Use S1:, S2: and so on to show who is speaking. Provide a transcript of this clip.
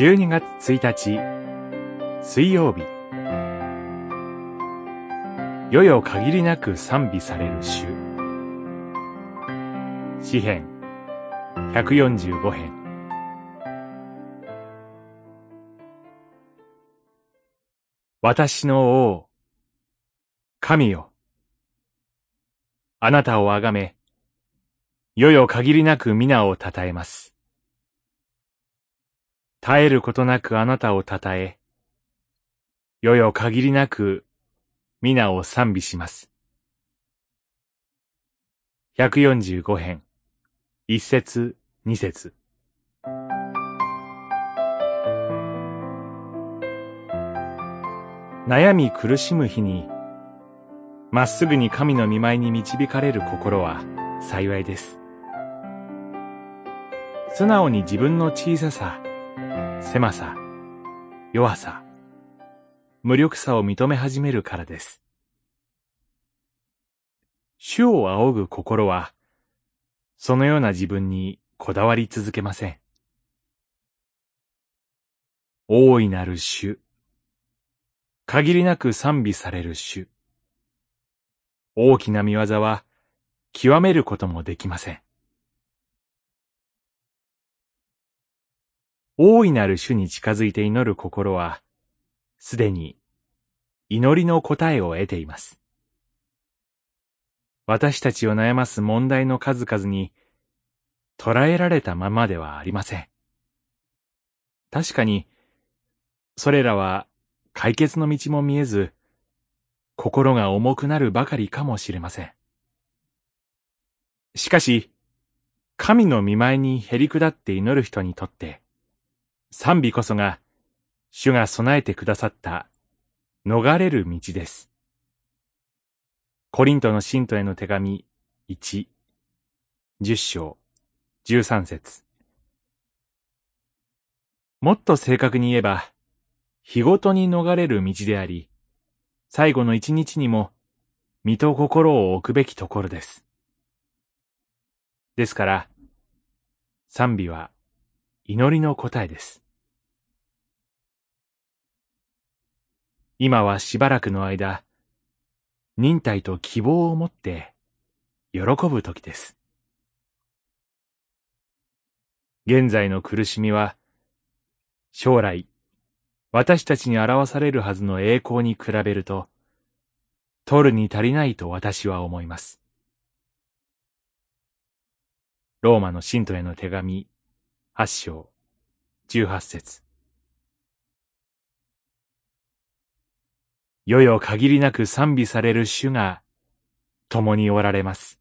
S1: 12月1日。水曜日。世よ限りなく賛美される主詩編145編。私の王神よ。あなたをあがめ世よ限りなく皆をたたえます。絶えることなくあなたをたたえ、世よ限りなく皆を賛美します。145編、一節、二節。悩み苦しむ日に、まっすぐに神の見舞いに導かれる心は幸いです。素直に自分の小ささ、狭さ、弱さ、無力さを認め始めるからです。主を仰ぐ心は、そのような自分にこだわり続けません。大いなる主、限りなく賛美される主、大きな見業は極めることもできません。大いなる主に近づいて祈る心は、すでに祈りの答えを得ています。私たちを悩ます問題の数々に捉えられたままではありません。確かに、それらは解決の道も見えず、心が重くなるばかりかもしれません。しかし、神の見舞いにへり下って祈る人にとって、賛美こそが、主が備えてくださった逃れる道です。コリントの信徒への手紙1、10章、13節もっと正確に言えば、日ごとに逃れる道であり、最後の一日にも、身と心を置くべきところです。ですから、賛美は祈りの答えです。今はしばらくの間、忍耐と希望を持って喜ぶ時です。現在の苦しみは、将来、私たちに表されるはずの栄光に比べると、取るに足りないと私は思います。ローマの信徒への手紙、八章、十八節。よよ限りなく賛美される主が共におられます。